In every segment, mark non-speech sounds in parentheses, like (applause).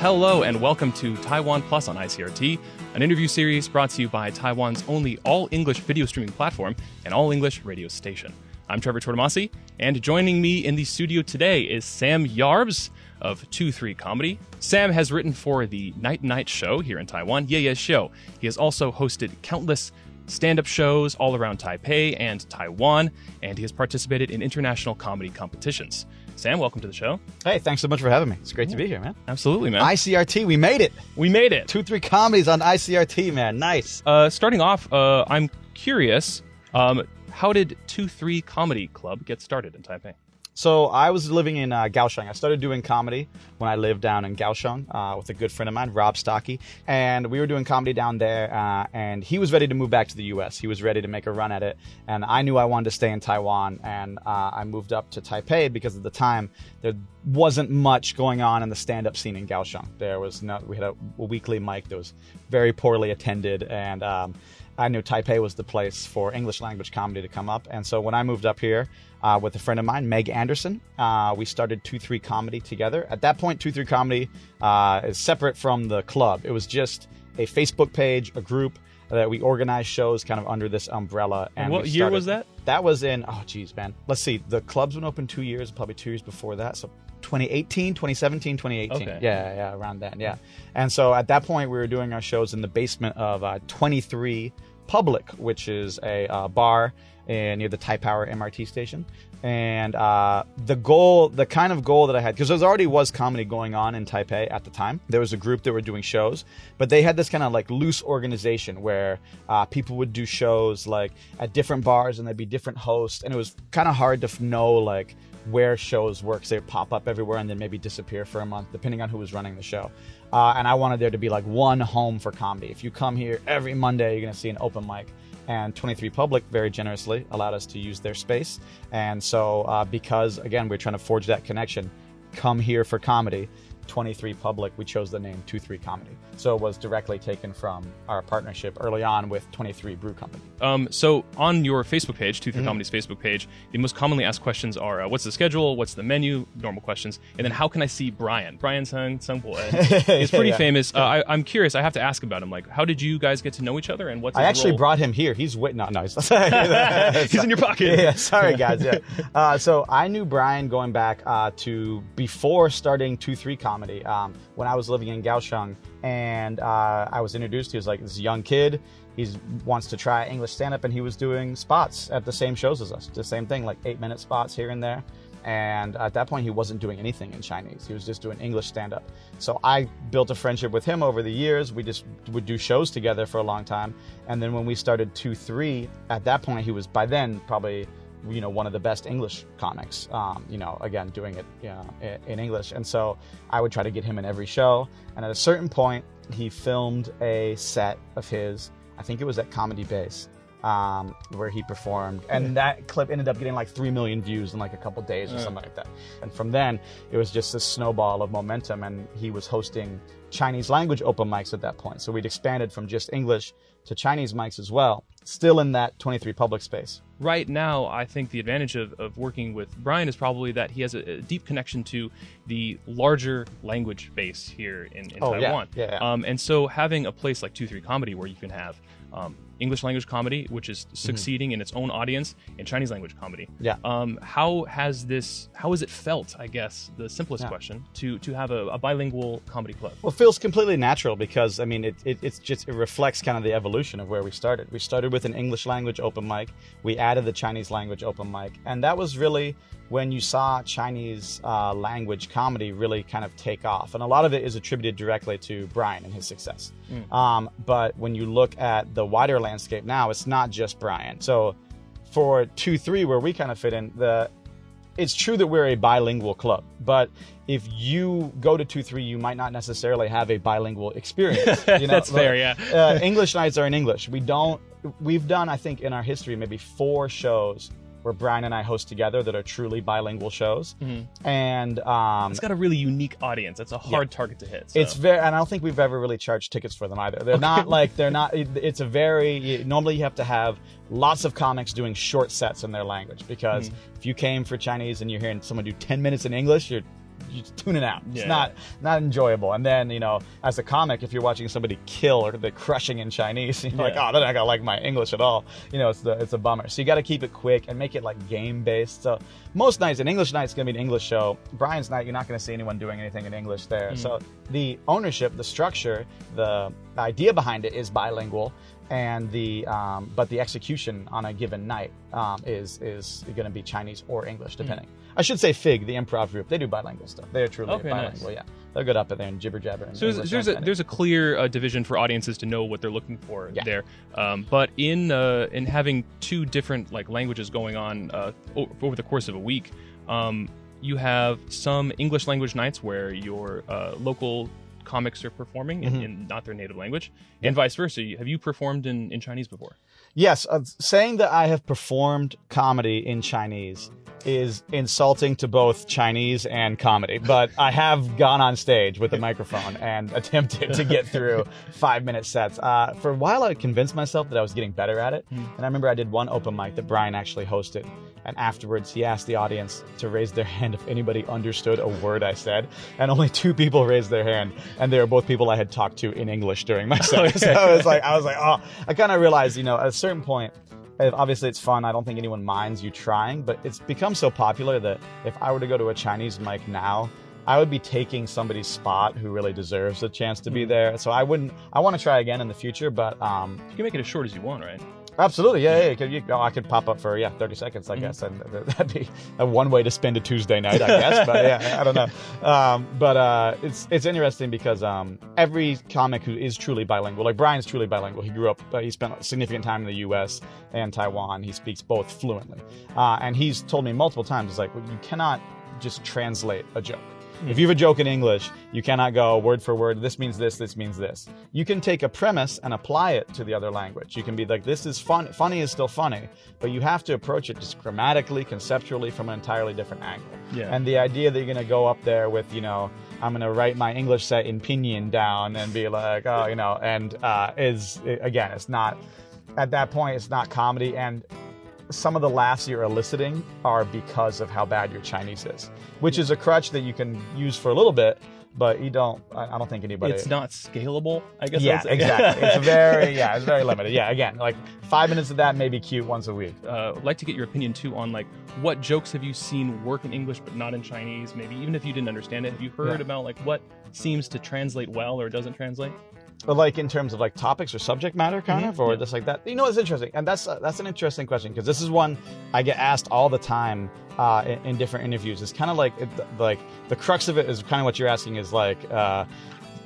Hello, and welcome to Taiwan Plus on ICRT, an interview series brought to you by Taiwan's only all English video streaming platform and all English radio station. I'm Trevor Tortomasi, and joining me in the studio today is Sam Yarbs of 2 3 Comedy. Sam has written for the Night Night Show here in Taiwan, Yeah Yeah Show. He has also hosted countless stand up shows all around Taipei and Taiwan, and he has participated in international comedy competitions. Sam, welcome to the show. Hey, thanks so much for having me. It's great to be here, man. Absolutely, man. ICRT, we made it. we made it. Two, three comedies on ICRT, man. Nice. Uh, starting off, uh, I'm curious um, how did 2 3 Comedy Club get started in Taipei? So I was living in uh, Kaohsiung. I started doing comedy when I lived down in Kaohsiung uh, with a good friend of mine, Rob Stocky, and we were doing comedy down there. Uh, and he was ready to move back to the U.S. He was ready to make a run at it, and I knew I wanted to stay in Taiwan. And uh, I moved up to Taipei because at the time there wasn't much going on in the stand-up scene in Kaohsiung. There was no. We had a, a weekly mic that was very poorly attended, and um, I knew Taipei was the place for English language comedy to come up. And so when I moved up here uh, with a friend of mine, Meg Anderson, uh, we started 2 3 Comedy together. At that point, 2 3 Comedy uh, is separate from the club. It was just a Facebook page, a group that we organized shows kind of under this umbrella. And what we year was that? That was in, oh, geez, man. Let's see. The club's been open two years, probably two years before that. So 2018, 2017, 2018. Okay. Yeah, yeah, around then, yeah. And so at that point, we were doing our shows in the basement of uh, 23 Public, which is a uh, bar near the Tai Power MRT station. And uh, the goal, the kind of goal that I had, because there already was comedy going on in Taipei at the time. There was a group that were doing shows, but they had this kind of like loose organization where uh, people would do shows like at different bars and there'd be different hosts. And it was kind of hard to f- know like where shows work. So they pop up everywhere and then maybe disappear for a month, depending on who was running the show. Uh, and I wanted there to be like one home for comedy. If you come here every Monday, you're going to see an open mic. And 23 Public very generously allowed us to use their space. And so, uh, because again, we're trying to forge that connection, come here for comedy. 23 Public, we chose the name 23 Comedy. So it was directly taken from our partnership early on with 23 Brew Company. Um, so on your Facebook page, Mm-hmm. 2 3 Comedy's Facebook page, the most commonly asked questions are uh, what's the schedule, what's the menu, normal questions, and then how can I see Brian? Brian Tseng Sungpo is (laughs) pretty Yeah. famous. Uh, I, I'm curious. I have to ask about him. Like, how did you guys get to know each other, and what's I actually role? brought him here. He's wait, no, no, he's, (laughs) (laughs) He's in your pocket. Yeah, sorry guys. Yeah. Uh, so I knew Brian going back uh, to before starting two three comedy um, when I was living in Kaohsiung, and uh, I was introduced. He was like this young kid. He wants to try English stand up, and he was doing spots at the same shows as us. The same thing, like eight minute spots here and there. And at that point, he wasn't doing anything in Chinese. He was just doing English stand up. So I built a friendship with him over the years. We just would do shows together for a long time. And then when we started 2 3, at that point, he was by then probably you know one of the best English comics. Um, you know, again doing it you know, in English, and so I would try to get him in every show. And at a certain point, he filmed a set of his. I think it was at Comedy Base. Um, where he performed, and that clip ended up getting like three million views in like a couple days or something like that. And from then, it was just this snowball of momentum, and he was hosting Chinese language open mics at that point. So we'd expanded from just English to Chinese mics as well, still in that 23 public space. right now, I think the advantage of, of working with Brian is probably that he has a, a deep connection to the larger language base here in, in Oh, yeah. Taiwan. Yeah, yeah. Um, and so having a place like 2 3 Comedy where you can have um, English language comedy, which is succeeding in its own audience, and Chinese language comedy. Mm-hmm. Yeah. Um, how has this, how has it felt, I guess, the simplest Yeah. question, to, to have a, a bilingual comedy club? Well, it feels completely natural because I mean, it, it it's just it reflects kind of the evolution of where we started. We started with an English language open mic. We added the Chinese language open mic, and that was really when you saw Chinese uh, language comedy really kind of take off. And a lot of it is attributed directly to Brian and his success. Um, but when you look at the wider landscape now, it's not just Brian. So for two three, where we kind of fit in, the it's true that we're a bilingual club, but if you go to two three, you might not necessarily have a bilingual experience. (laughs) You know? That's fair, yeah. uh, English nights are in English. We don't. We've done, I think, in our history, maybe four shows where Brian and I host together that are truly bilingual shows, and um, It's got a really unique audience. It's a hard target to hit. so. it's very, and I don't think we've ever really charged tickets for them either. They're not like they're not. It's a very normally you have to have lots of comics doing short sets in their language because if you came for Chinese and you're hearing someone do ten minutes in English, you're you just tune it out. It's Yeah. not not enjoyable. And then you know, as a comic, if you're watching somebody kill or they're crushing in Chinese, (laughs) you're like, oh, they're not gonna like my English at all. You know, it's the it's a bummer. So you got to keep it quick and make it like game based. So most nights, an English night's gonna be an English show. Brian's night, you're not gonna see anyone doing anything in English there. Mm. So the ownership, the structure, the idea behind it is bilingual. And the um, but the execution on a given night um, is is going to be Chinese or English depending. I should say Fig, the improv group, they do bilingual stuff. They are truly Okay, nice. bilingual. Yeah, they'll good up there and jibber jabber. So there's, there's a there's a clear uh, division for audiences to know what they're looking for Yeah. there. Um, but in uh, in having two different like languages going on uh, over the course of a week, um, you have some English language nights where your uh, local comics are performing Mm-hmm. in, in not their native language, and vice versa. Have you performed in, in Chinese before? Yes, uh, saying that I have performed comedy in Chinese is insulting to both Chinese and comedy, but I have gone on stage with a microphone and (laughs) attempted to get through five minute sets. Uh, for a while, I convinced myself that I was getting better at it. And I remember I did one open mic that Brian actually hosted. And afterwards, he asked the audience to raise their (laughs) hand if anybody understood a word I said. And only two people raised their hand. And they were both people I had talked to in English during my (laughs) set. (laughs) So I was like, I was like, oh, I kind of realized, you know, at a certain point, obviously it's fun. I don't think anyone minds you trying, but it's become so popular that if I were to go to a Chinese mic now, I would be taking somebody's spot who really deserves a chance to be there. So I wouldn't. I want to try again in the future, but um, You can make it as short as you want, right? Absolutely, yeah, yeah. Could you, oh, I could pop up for yeah, thirty seconds, I guess, and (laughs) that'd be a one way to spend a Tuesday night, I guess. but yeah, I don't know. (laughs) Um, but uh, it's it's interesting because um, every comic who is truly bilingual, like Brian's truly bilingual. He grew up, uh, he spent significant time in the U.S. and Taiwan. He speaks both fluently, uh, and he's told me multiple times, he's like, well, you cannot just translate a joke. If you have a joke in English, you cannot go word for word, this means this, this means this. You can take a premise and apply it to the other language. You can be like, this is fun, funny is still funny, but you have to approach it just grammatically, conceptually from an entirely different angle. Yeah. And the idea that you're going to go up there with, you know, I'm going to write my English set in pinyin down and be like, oh, you know, and uh, is, again, it's not, at that point, it's not comedy. And some of the laughs you're eliciting are because of how bad your Chinese is, which is a crutch that you can use for a little bit, but you don't. I don't think anybody. It's not scalable, I guess. Yeah, exactly. It's (laughs) very yeah, it's very limited. Yeah, again, like five minutes of that may be cute once a week. uh, I'd like to get your opinion too on like what jokes have you seen work in English but not in Chinese? Maybe even if you didn't understand it, have you heard Yeah. about like what seems to translate well or doesn't translate? But like in terms of like topics or subject matter, kind Mhm. of, or just like that. You know, it's interesting, and that's uh, that's an interesting question because this is one I get asked all the time uh, in, in different interviews. It's kind of like it, like the crux of it is kind of what you're asking is like. Uh,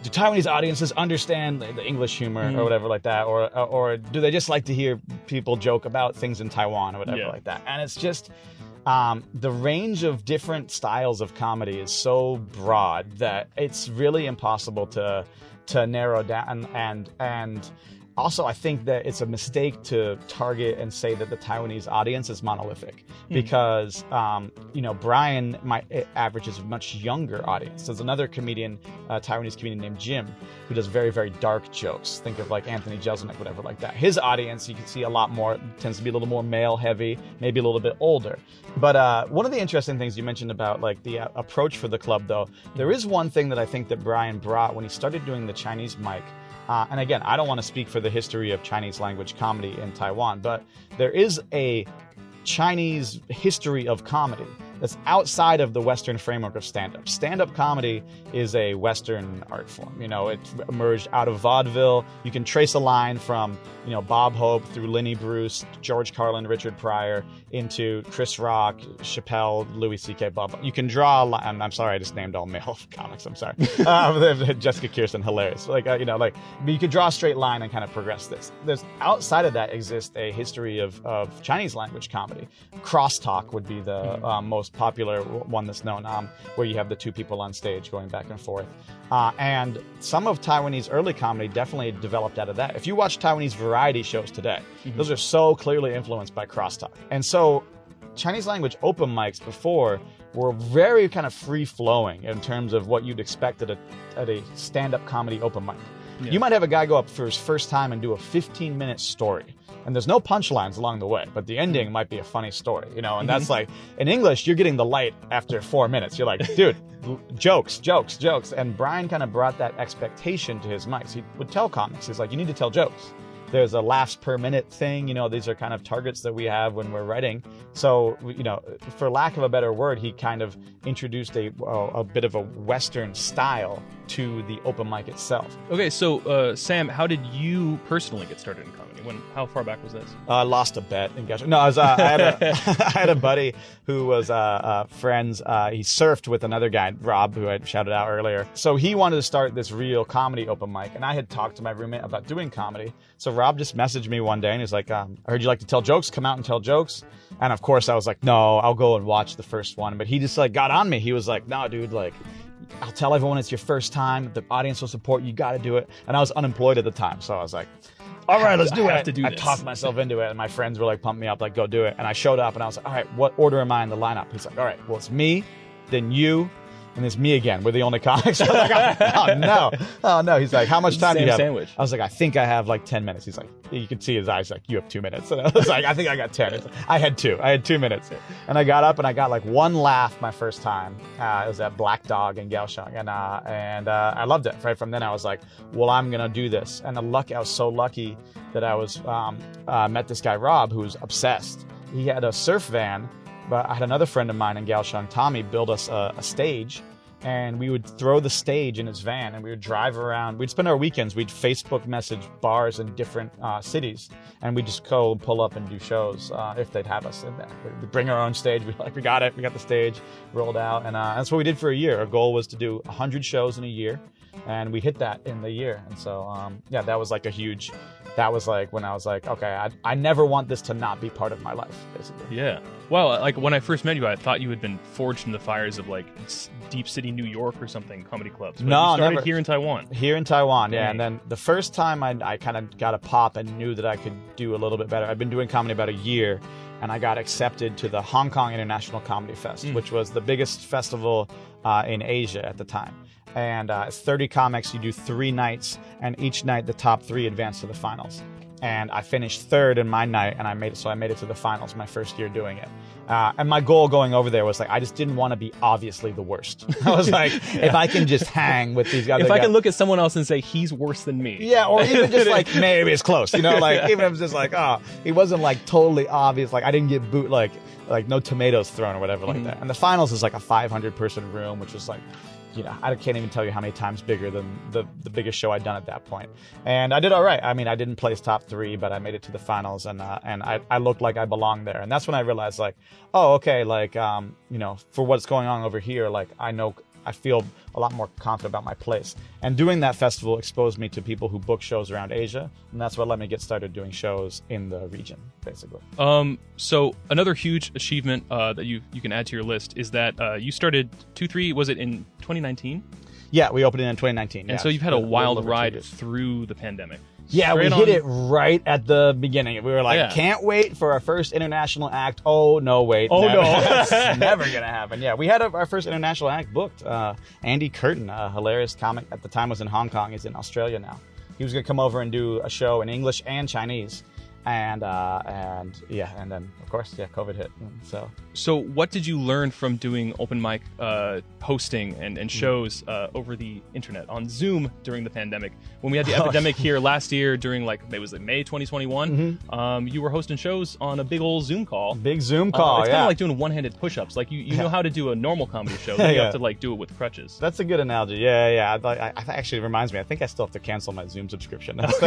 do Taiwanese audiences understand the, English humor Mhm. or whatever like that, or or do they just like to hear people joke about things in Taiwan or whatever Yeah. like that? And it's just um, the range of different styles of comedy is so broad that it's really impossible to to narrow down and and also I think that it's a mistake to target and say that the Taiwanese audience is monolithic because um, you know Brian my averages a much younger audience. There's another comedian, uh, Taiwanese comedian named Jim, who does very very dark jokes. Think of like Anthony Jeselnik, whatever like that. His audience you can see a lot more tends to be a little more male heavy, maybe a little bit older. But uh, one of the interesting things you mentioned about like the uh, approach for the club, though, there is one thing that I think that Brian brought when he started doing the Chinese mic. Uh, and again, I don't want to speak for the history of Chinese language comedy in Taiwan, but there is a Chinese history of comedy that's outside of the Western framework of stand up. Stand up comedy is a Western art form. You know, it emerged out of vaudeville. You can trace a line from, you know, Bob Hope through Lenny Bruce, George Carlin, Richard Pryor, into Chris Rock, Chappelle, Louis C.K. Bob. You can draw a line. I'm, I'm sorry, I just named all male (laughs) comics. I'm sorry. (laughs) (laughs) uh, Jessica Kirson, hilarious. Like, uh, you know, like, but you could draw a straight line and kind of progress this. There's outside of that exists a history of, of Chinese language comedy. Crosstalk would be the um, most popular one that's known, um, where you have the two people on stage going back and forth. Uh, and some of Taiwanese early comedy definitely developed out of that. If you watch Taiwanese variety shows today, those are so clearly influenced by crosstalk. And so Chinese language open mics before were very kind of free flowing in terms of what you'd expect at a, at a stand up comedy open mic. Yeah. You might have a guy go up for his first time and do a 15 minute story and there's no punchlines along the way, but the ending might be a funny story, you know. And that's Mm-hmm. like in English, you're getting the light after four minutes. You're like, dude, (laughs) jokes, jokes, jokes. And Brian kind of brought that expectation to his mics. He would tell comics, he's like, you need to tell jokes. There's a laughs per minute thing. You know, these are kind of targets that we have when we're writing. So, you know, for lack of a better word, he kind of introduced a, a, a bit of a Western style to the open mic itself. Okay, so uh, Sam, how did you personally get started in comedy? When? How far back was this? Uh, I lost a bet in Gotcha. No, I, was, uh, I, had a, (laughs) (laughs) I had a buddy who was uh, uh, friends. Uh, he surfed with another guy, Rob, who I shouted out earlier. So he wanted to start this real comedy open mic, and I had talked to my roommate about doing comedy. So Rob just messaged me one day, and he's like, um, "I heard you like to tell jokes. Come out and tell jokes." And of course, I was like, "No, I'll go and watch the first one." But he just like got on me. He was like, "No, dude, like." I'll tell everyone it's your first time. The audience will support you. You got to do it. And I was unemployed at the time, so I was like, "All right, let's do I it." have to do I this. talked myself into it, and my friends were like, "Pump me up, like go do it." And I showed up, and I was like, "All right, what order am I in the lineup?" He's like, "All right, well it's me, then you, and it's me again. We're the only comics." I was (laughs) like, "Oh no, oh no." He's like, "How much time do you have?" Sandwich. I was like, "I think I have like ten minutes." He's like, "You can see his eyes like you have two minutes," (laughs) and I was like, "I think I got 10. It's like, I had two. I had two minutes, and I got up and I got like one laugh my first time. Uh, it was at Black Dog in Kaohsiung, and uh, and uh, I loved it. Right from then, I was like, "Well, I'm gonna do this." And the luck, I was so lucky that I was um, uh, met this guy Rob, who was obsessed. He had a surf van, but I had another friend of mine in Kaohsiung, Tommy, build us a, a stage and we would throw the stage in his van and we would drive around. We'd spend our weekends we'd facebook message bars in different uh, cities and we'd just go pull up and do shows uh, if they'd have us in there. We'd bring our own stage we'd like we got it we got the stage rolled out and uh, that's what we did for a year. Our goal was to do 100 shows in a year and we hit that in the year and so um, yeah that was like a huge that was like when i was like okay I, I never want this to not be part of my life basically Yeah. Well, like when I first met you, I thought you had been forged in the fires of like deep city New York or something, comedy clubs. But No, you started never. here in Taiwan. Here in Taiwan, yeah. Dang. And then the first time I, I kind of got a pop and knew that I could do a little bit better. I've been doing comedy about a year, and I got accepted to the Hong Kong International Comedy Fest, which was the biggest festival uh, in Asia at the time. And uh, it's 30 comics. You do three nights, and each night the top three advance to the finals. And I finished third in my night, and I made it. So I made it to the finals my first year doing it. Uh, and my goal going over there was like I just didn't want to be obviously the worst. (laughs) I was like, (laughs) if I can just hang with these guys, If I can look at someone else and say he's worse than me, yeah, or even just like (laughs) maybe it's close, you know, like even if it's just like oh, he wasn't like totally obvious, like I didn't get boot like like no tomatoes thrown or whatever like that. And the finals is like a 500 person room, which was like, you know, I can't even tell you how many times bigger than the the biggest show I'd done at that point. And I did all right. I mean, I didn't place top three, but I made it to the finals, and uh, and I I looked like I belonged there. And that's when I realized like, oh, okay, like um, you know, for what's going on over here, like I know. I feel a lot more confident about my place. And doing that festival exposed me to people who book shows around Asia, and that's what let me get started doing shows in the region, basically. Um, so another huge achievement uh, that you you can add to your list is that uh, you started two three. Was it in 2019? Yeah, we opened it in 2019. And yeah. so you've had a wild ride through the pandemic. Yeah, we hit on- it right at the beginning. We were like, Yeah. can't wait for our first international act. Oh no, wait. Oh, never. no. (laughs) It's (laughs) never gonna happen. Yeah, we had a, our first international act booked. Uh, Andy Curtin, a hilarious comic at the time, was in Hong Kong. He's in Australia now. He was gonna come over and do a show in English and Chinese, and uh, and yeah, and then of course, yeah, COVID hit. So So what did you learn from doing open mic uh, hosting and, and shows uh, over the internet on Zoom during the pandemic? When we had the (laughs) epidemic here last year during like it was like May 2021, um, you were hosting shows on a big old Zoom call. big Zoom Uh, call. it's yeah. kind of like doing one-handed push-ups. Like you, you know how to do a normal comedy show, (laughs) then you have to like do it with crutches. That's a good analogy. Yeah, yeah. I, I, I actually it reminds me. I think I still have to cancel my Zoom subscription. (laughs) that one's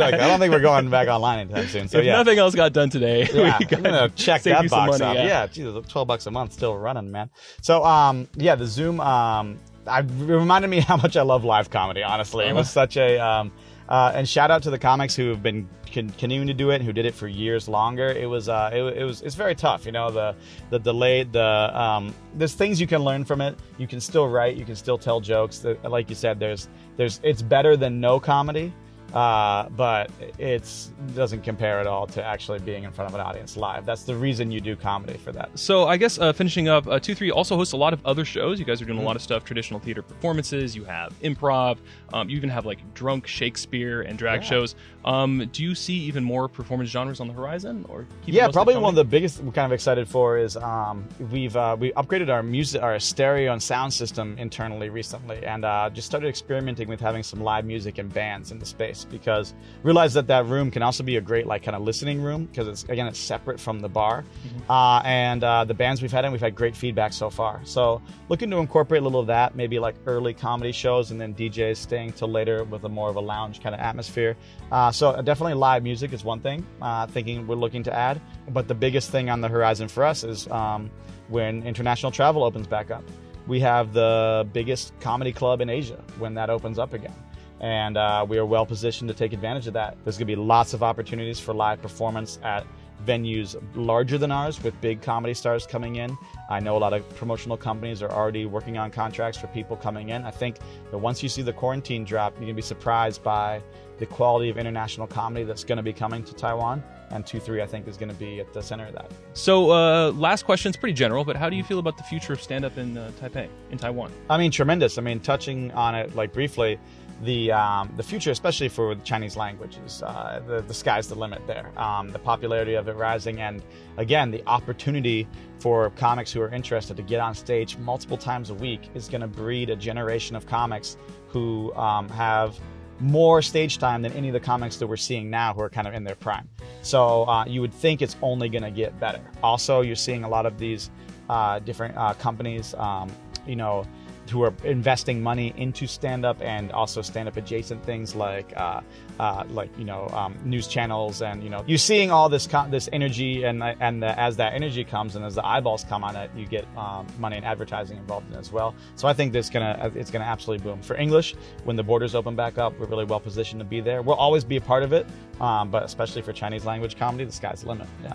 okay. I don't think we're going back online anytime soon. So if yeah, nothing else got done today, (laughs) yeah, we I'm gonna check that box money, up. yeah. Yeah, Jesus, twelve bucks a month still running, man. So um, yeah, the Zoom um, I it reminded me (laughs) how much I love live comedy. Honestly, it was such a um, uh, and shout out to the comics who have been con- continuing to do it, and who did it for years longer. It was uh, it, it was it's very tough. You know, the the delayed the um, there's things you can learn from it. You can still write, you can still tell jokes. Like you said, there's there's it's better than no comedy. Uh, but it doesn't compare at all to actually being in front of an audience live. That's the reason you do comedy for that. So I guess uh, finishing up, uh, two three also hosts a lot of other shows. You guys are doing a lot of stuff, traditional theater performances. You have improv. Um, you even have like drunk Shakespeare and drag Yeah. shows. Um, do you see even more performance genres on the horizon, or keep Yeah, probably one of the biggest we're kind of excited for is um, we've uh, we upgraded our music, our stereo and sound system internally recently, and uh, just started experimenting with having some live music and bands in the space because realize that that room can also be a great like kind of listening room because it's again it's separate from the bar, uh, and uh, the bands we've had in we've had great feedback so far. So looking to incorporate a little of that, maybe like early comedy shows and then DJs staying till later with a more of a lounge kind of atmosphere. Uh, so definitely live music is one thing. Uh, thinking we're looking to add, but the biggest thing on the horizon for us is um, when international travel opens back up. We have the biggest comedy club in Asia when that opens up again. And uh, we are well positioned to take advantage of that. There's going to be lots of opportunities for live performance at venues larger than ours with big comedy stars coming in. I know a lot of promotional companies are already working on contracts for people coming in. I think that once you see the quarantine drop, you're going to be surprised by the quality of international comedy that's going to be coming to Taiwan. And 2 3, I think, is going to be at the center of that. So, uh, last question is pretty general, but how do you feel about the future of stand up in uh, Taipei, in Taiwan? I mean, tremendous. I mean, touching on it like briefly, the um, the future, especially for Chinese languages, uh, the the sky's the limit there. Um, the popularity of it rising, and again, the opportunity for comics who are interested to get on stage multiple times a week is going to breed a generation of comics who um, have more stage time than any of the comics that we're seeing now who are kind of in their prime. So uh, you would think it's only going to get better. Also, you're seeing a lot of these uh, different uh, companies, um, you know, who are investing money into stand-up and also stand-up adjacent things like, uh, uh, like you know, um, news channels, and you know, you're seeing all this co- this energy, and and the, as that energy comes and as the eyeballs come on it, you get um, money and advertising involved in as well. So I think this gonna it's gonna absolutely boom for English when the borders open back up. We're really well positioned to be there. We'll always be a part of it, um, but especially for Chinese language comedy, the sky's the limit. Yeah.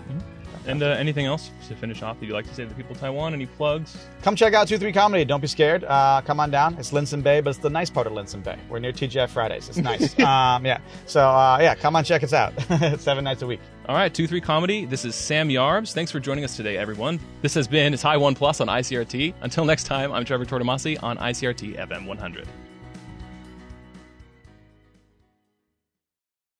And uh, anything else to finish off that you'd like to say to the people of Taiwan? Any plugs? Come check out 2 3 Comedy. Don't be scared. Uh, come on down. It's Linsen Bei, but it's the nice part of Linsen Bei. We're near TGI Fridays. It's nice. (laughs) um, yeah. So, uh, yeah, come on, check us out. (laughs) Seven nights a week. All right, 2 3 Comedy. This is Sam Yarbs. Thanks for joining us today, everyone. This has been Taiwan Plus on ICRT. Until next time, I'm Trevor Tortomasi on ICRT FM 100.